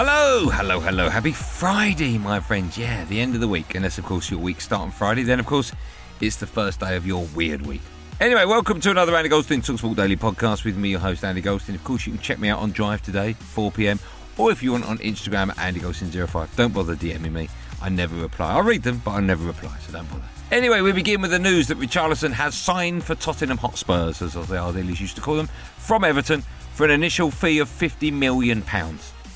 Hello, hello, hello. Happy Friday, my friends. Yeah, the end of the week. Unless, of course, your week start on Friday. Then, of course, it's the first day of your weird week. Anyway, welcome to another Andy Goldstein Talksport Daily podcast with me, your host, Andy Goldstein. Of course, you can check me out on Drive today, 4 pm, or if you want on Instagram Andy Goldstein05. Don't bother DMing me. I never reply. I'll read them, but I never reply, so don't bother. Anyway, we begin with the news that Richarlison has signed for Tottenham Hotspurs, as the Ardiles used to call them, from Everton for an initial fee of £50 million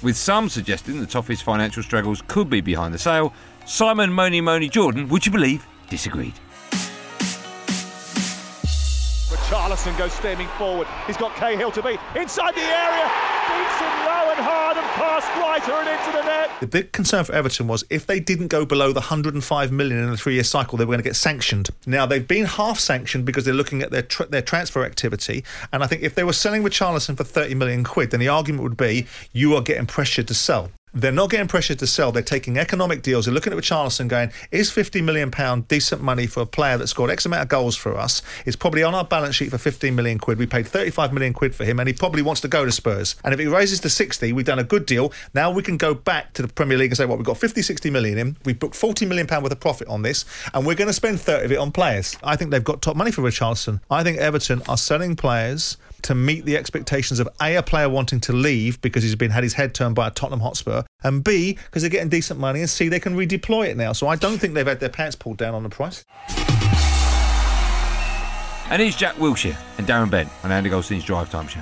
with some suggesting the Toffee's financial struggles could be behind the sale. Simon Moni Moni Jordan, would you believe, disagreed. Richarlison goes steaming forward. He's got Cahill to beat inside the area. Beats him low and hard and past Guaita and into the net. The big concern for Everton was if they didn't go below the 105 million in a three-year cycle, they were going to get sanctioned. Now they've been half sanctioned because they're looking at their their transfer activity, and I think if they were selling Richarlison for 30 million quid, then the argument would be you are getting pressured to sell. They're not getting pressured to sell. They're taking economic deals. They're looking at Richarlison going, is £50 million decent money for a player that scored X amount of goals for us? It's probably on our balance sheet for 15 million quid. We paid 35 million quid for him and he probably wants to go to Spurs. And if he raises to 60, we've done a good deal. Now we can go back to the Premier League and say, well, we've got 50, 60 million in. We've booked 40 million pound worth of profit on this and we're going to spend 30 of it on players. I think they've got top money for Richarlison. I think Everton are selling players to meet the expectations of A, a player wanting to leave because he's been had his head turned by a Tottenham Hotspur, and B, because they're getting decent money, and C, they can redeploy it now. So I don't think they've had their pants pulled down on the price. And here's Jack Wilshere and Darren Bent on Andy Goldstein's Drive Time Show.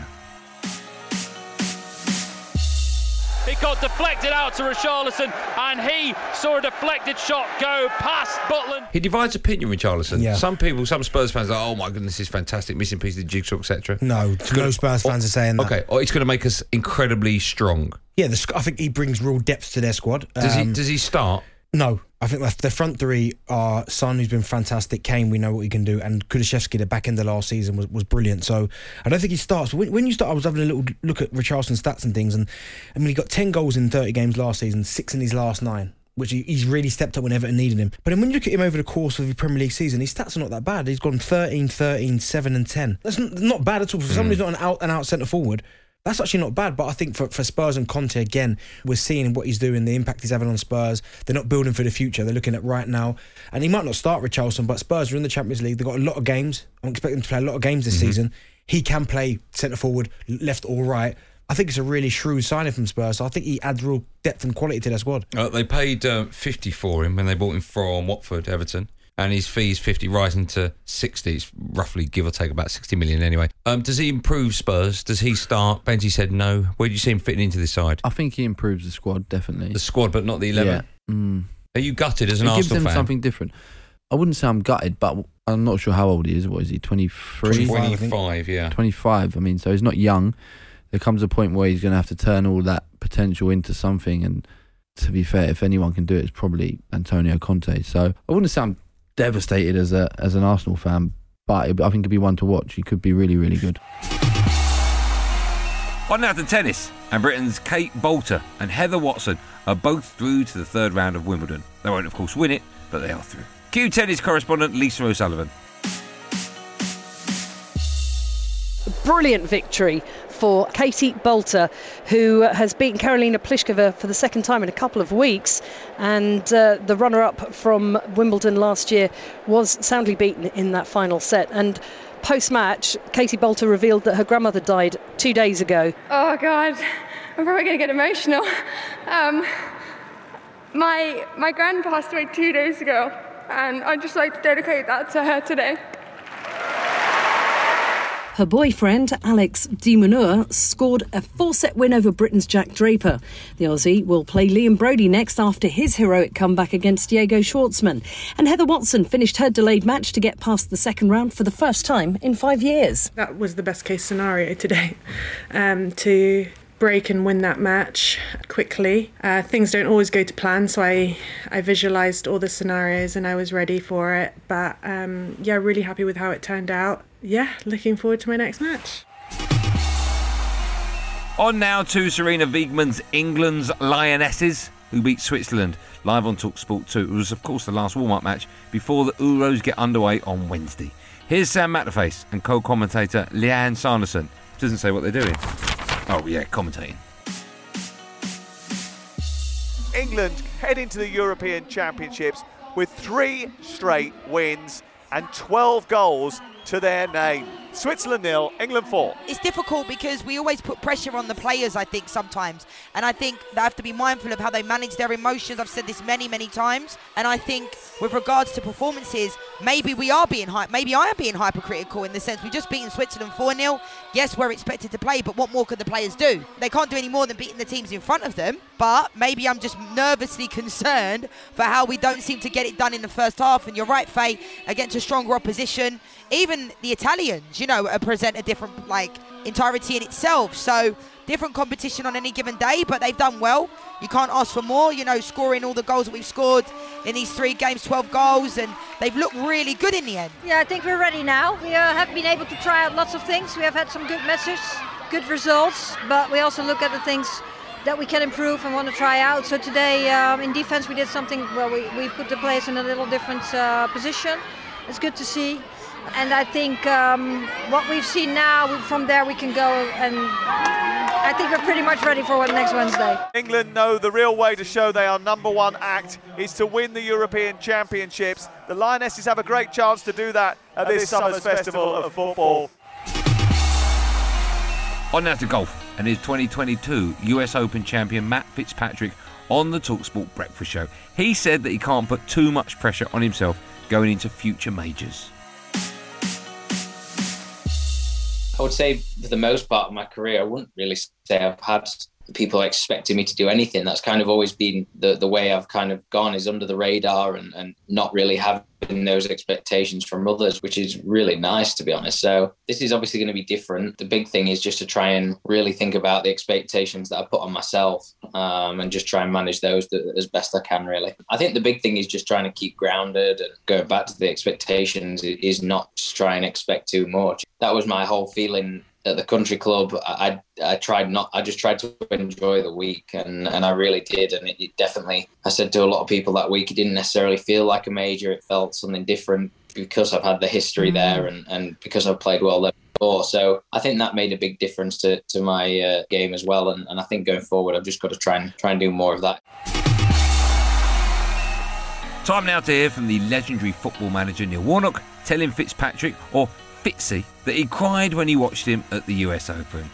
It got deflected out to Richarlison, and he saw a deflected shot go past Butland. He divides opinion, Richarlison. Yeah. Some people, some Spurs fans are like, oh my goodness, this is fantastic, missing piece of the jigsaw, etc. No, no Spurs fans are saying that. Okay, or it's going to make us incredibly strong. Yeah, the, I think he brings real depth to their squad. Does Um, he? Does he start? No, I think the- the front three are Son, who's been fantastic. Kane, we know what he can do, and Kulusevski, the back end of last season was, was brilliant. So I don't think he starts. But when, when you start, I was having a little look at Richarlison's stats and things, and I mean he got ten goals in thirty games last season, six in his last nine. Which he, he's really stepped up whenever Everton needed him. But then when you look at him over the course of the Premier League season, his stats are not that bad. He's gone 13, 13, 7 and 10. That's not bad at all. For somebody hmm. who's not an out and out centre forward, that's actually not bad. But I think for, for Spurs and Conte, again, we're seeing what he's doing, the impact he's having on Spurs. They're not building for the future. They're looking at right now. And he might not start Richarlison, but Spurs are in the Champions League. They've got a lot of games. I'm expecting to play a lot of games this season. He can play centre forward, left or right. I think it's a really shrewd signing from Spurs. So I think he adds real depth and quality to their squad. Uh, they paid uh, 50 for him when they bought him from Watford, Everton. And his fees 50 rising to 60. It's roughly, give or take, about 60 million anyway. Um, does he improve Spurs? Does he start? Benji said no. Where do you see him fitting into this side? I think he improves the squad definitely. The squad, but not the 11. Yeah. Mm. Are you gutted as an It gives them fan? something different. I wouldn't say I'm gutted, but I'm not sure how old he is. What is he? 23? 25, 25 yeah. 25. I mean, so he's not young. There comes a point where he's going to have to turn all that potential into something. And to be fair, if anyone can do it, it's probably Antonio Conte. So I wouldn't say I'm devastated as a as an Arsenal fan, but it, I think it'd be one to watch. He could be really, really good. On now to tennis. And Britain's Kate Boulter and Heather Watson are both through to the third round of Wimbledon. They won't, of course, win it, but they are through. Q tennis correspondent Lisa O'Sullivan. brilliant victory for Katie Boulter, who has beaten Karolina Pliskova for the second time in a couple of weeks. And uh, the runner up from Wimbledon last year was soundly beaten in that final set. And post match, Katie Boulter revealed that her grandmother died two days ago. Oh God, I'm probably going to get emotional. Um, my my grand passed away two days ago, and I'd just like to dedicate that to her today. Her boyfriend, Alex de Minaur, scored a four set win over Britain's Jack Draper. The Aussie will play Liam Broady next after his heroic comeback against Diego Schwartzman. And Heather Watson finished her delayed match to get past the second round for the first time in five years. That was the best case scenario today um, to break and win that match quickly. Uh, things don't always go to plan, so I I visualized all the scenarios and I was ready for it. But um, yeah, really happy with how it turned out. Yeah, looking forward to my next match. On now to Sarina Wiegman's England's Lionesses, who beat Switzerland live on Talksport 2. It was, of course, the last warm up match before the Euros get underway on Wednesday. Here's Sam Matterface and co commentator Lianne Sanderson. Doesn't say what they're doing. Oh, yeah, commentating. England head into the European Championships with three straight wins and 12 goals to their name. Switzerland nil, England four. It's difficult because we always put pressure on the players, I think, sometimes. And I think they have to be mindful of how they manage their emotions. I've said this many, many times. And I think with regards to performances, maybe we are being hype. Maybe I am being hypercritical in the sense we've just beaten Switzerland 4 0. Yes, we're expected to play, but what more could the players do? They can't do any more than beating the teams in front of them. But maybe I'm just nervously concerned for how we don't seem to get it done in the first half. And you're right, Faye, against a stronger opposition. Even the Italians, you know, present a different like entirety in itself. So different competition on any given day, but they've done well. You can't ask for more. You know, scoring all the goals that we've scored in these three games, 12 goals, and they've looked really good in the end. Yeah, I think we're ready now. We uh, have been able to try out lots of things. We have had some good matches, good results, but we also look at the things that we can improve and want to try out. So today um, in defense we did something where we, we put the players in a little different uh, position. It's good to see. And I think um, what we've seen now, from there we can go, and I think we're pretty much ready for what next Wednesday. England know the real way to show they are number one act is to win the European Championships. The Lionesses have a great chance to do that at, at this, this summer's, summer's Festival of Football. On now to golf, and his 2022 US Open champion Matt Fitzpatrick on the Talksport Breakfast Show. He said that he can't put too much pressure on himself going into future majors. I would say for the most part of my career, I wouldn't really say I've had people expecting me to do anything. That's kind of always been the, the way I've kind of gone is under the radar and, and not really having those expectations from others, which is really nice to be honest. So this is obviously going to be different. The big thing is just to try and really think about the expectations that I put on myself um, and just try and manage those as best I can really. I think the big thing is just trying to keep grounded and going back to the expectations is not to try and expect too much. That was my whole feeling at the country club, I, I tried not. I just tried to enjoy the week, and, and I really did. And it, it, definitely, I said to a lot of people that week, it didn't necessarily feel like a major. It felt something different because I've had the history mm. there, and, and because I've played well there before. So I think that made a big difference to to my uh, game as well. And, and I think going forward, I've just got to try and try and do more of that. Time now to hear from the legendary football manager Neil Warnock telling Fitzpatrick, or Fitzy that he cried when he watched him at the US Open.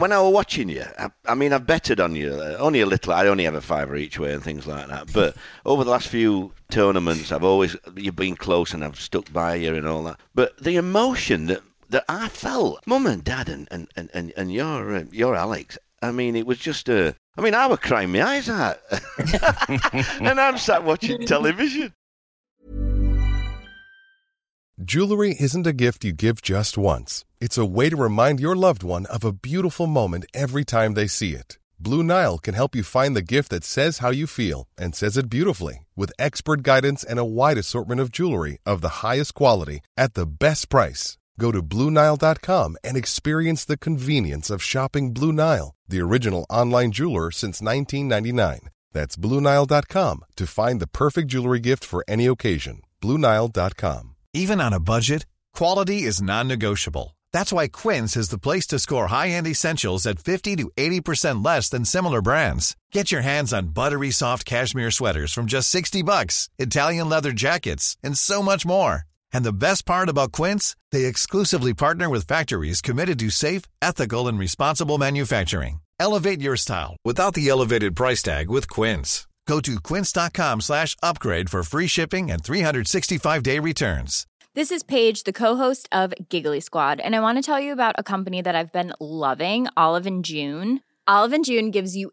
when I were watching you, I, I, mean, I've betted on you uh, only a little. I only have a fiver each way and things like that. But over the last few tournaments, I've always you've been close and I've stuck by you and all that. But the emotion that that I felt, mum and dad and and and, and your uh, your Alex, I mean, it was just a. I mean, I was crying my eyes out, and I'm sat watching television. Jewelry isn't a gift you give just once. It's a way to remind your loved one of a beautiful moment every time they see it. Blue Nile can help you find the gift that says how you feel and says it beautifully, with expert guidance and a wide assortment of jewelry of the highest quality at the best price. Go to BlueNile.com and experience the convenience of shopping Blue Nile, the original online jeweler since 1999. That's BlueNile.com to find the perfect jewelry gift for any occasion. BlueNile.com. Even on a budget, quality is non negotiable. That's why Quince is the place to score high end essentials at 50 to 80% less than similar brands. Get your hands on buttery soft cashmere sweaters from just 60 bucks, Italian leather jackets, and so much more. And the best part about Quince, they exclusively partner with factories committed to safe, ethical, and responsible manufacturing. Elevate your style without the elevated price tag with Quince. Go to quince.com slash upgrade for free shipping and 365-day returns. This is Paige, the co-host of Giggly Squad, and I want to tell you about a company that I've been loving, Olive and June. Olive and June gives you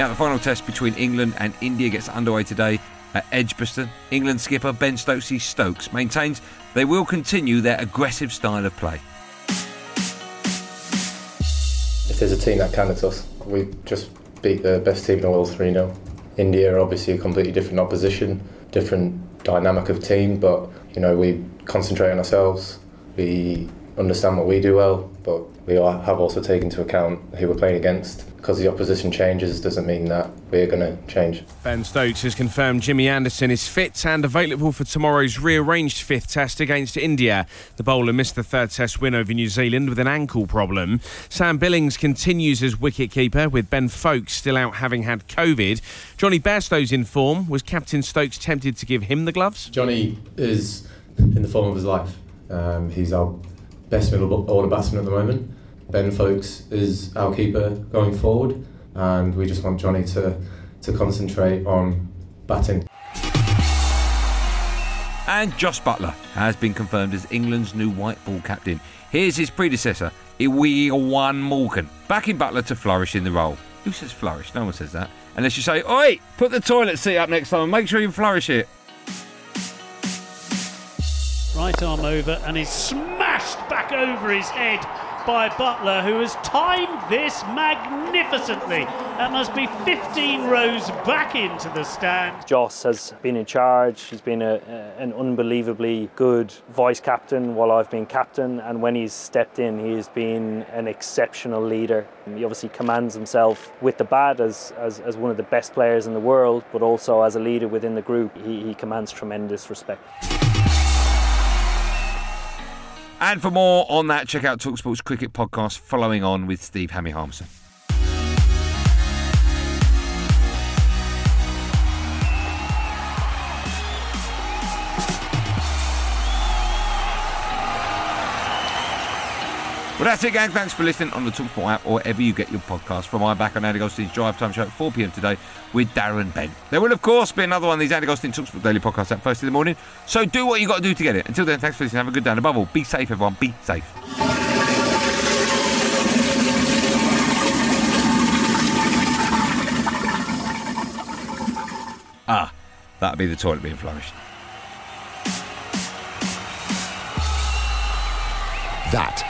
Now, the final test between England and India gets underway today at Edgbaston. England skipper Ben Stokesy Stokes maintains they will continue their aggressive style of play. If there's a team that can, it's us. We just beat the best team in the world 3 0. India are obviously a completely different opposition, different dynamic of team, but you know, we concentrate on ourselves, we understand what we do well, but we are, have also taken into account who we're playing against. Because the opposition changes doesn't mean that we're going to change. Ben Stokes has confirmed Jimmy Anderson is fit and available for tomorrow's rearranged fifth test against India. The bowler missed the third test win over New Zealand with an ankle problem. Sam Billings continues as wicketkeeper with Ben Foakes still out having had COVID. Jonny Bairstow's in form. Was Captain Stokes tempted to give him the gloves? Johnny is in the form of his life. Um, he's our best middle order batsman at the moment. Ben Foakes is our keeper going forward, and we just want Jonny to, to concentrate on batting. And Jos Buttler has been confirmed as England's new white ball captain. Here's his predecessor, Eoin Morgan, backing Buttler to flourish in the role. Who says flourish? No one says that. Unless you say, Oi, put the toilet seat up next time and make sure you flourish it. Arm over and is smashed back over his head by Buttler, who has timed this magnificently. That must be 15 rows back into the stand. Jos has been in charge. He's been a, a, an unbelievably good vice captain while I've been captain, and when he's stepped in, he has been an exceptional leader. He obviously commands himself with the bat as, as, as one of the best players in the world, but also as a leader within the group, he, he commands tremendous respect. And for more on that, check out Talksport's cricket podcast following on with Steve Hammy Harmison. Well, that's it, gang. Thanks for listening on the Talksport app or wherever you get your podcast from. I'm back on Andy Goldstein's Drive Time Show at 4 pm today with Darren Bent. There will, of course, be another one of these Andy Goldstein Talksport Daily podcasts at first in the morning. So do what you got to do to get it. Until then, thanks for listening. Have a good day. And above all, be safe, everyone. Be safe. Ah, that'd be the toilet being flourished. That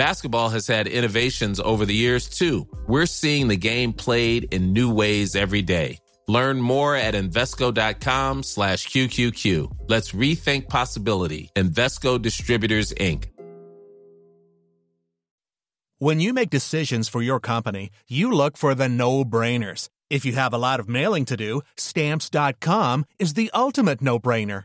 Basketball has had innovations over the years too. We're seeing the game played in new ways every day. Learn more at Invesco.com slash QQQ. Let's rethink possibility. Invesco Distributors, Inc. When you make decisions for your company, you look for the no-brainers. If you have a lot of mailing to do, Stamps.com is the ultimate no-brainer.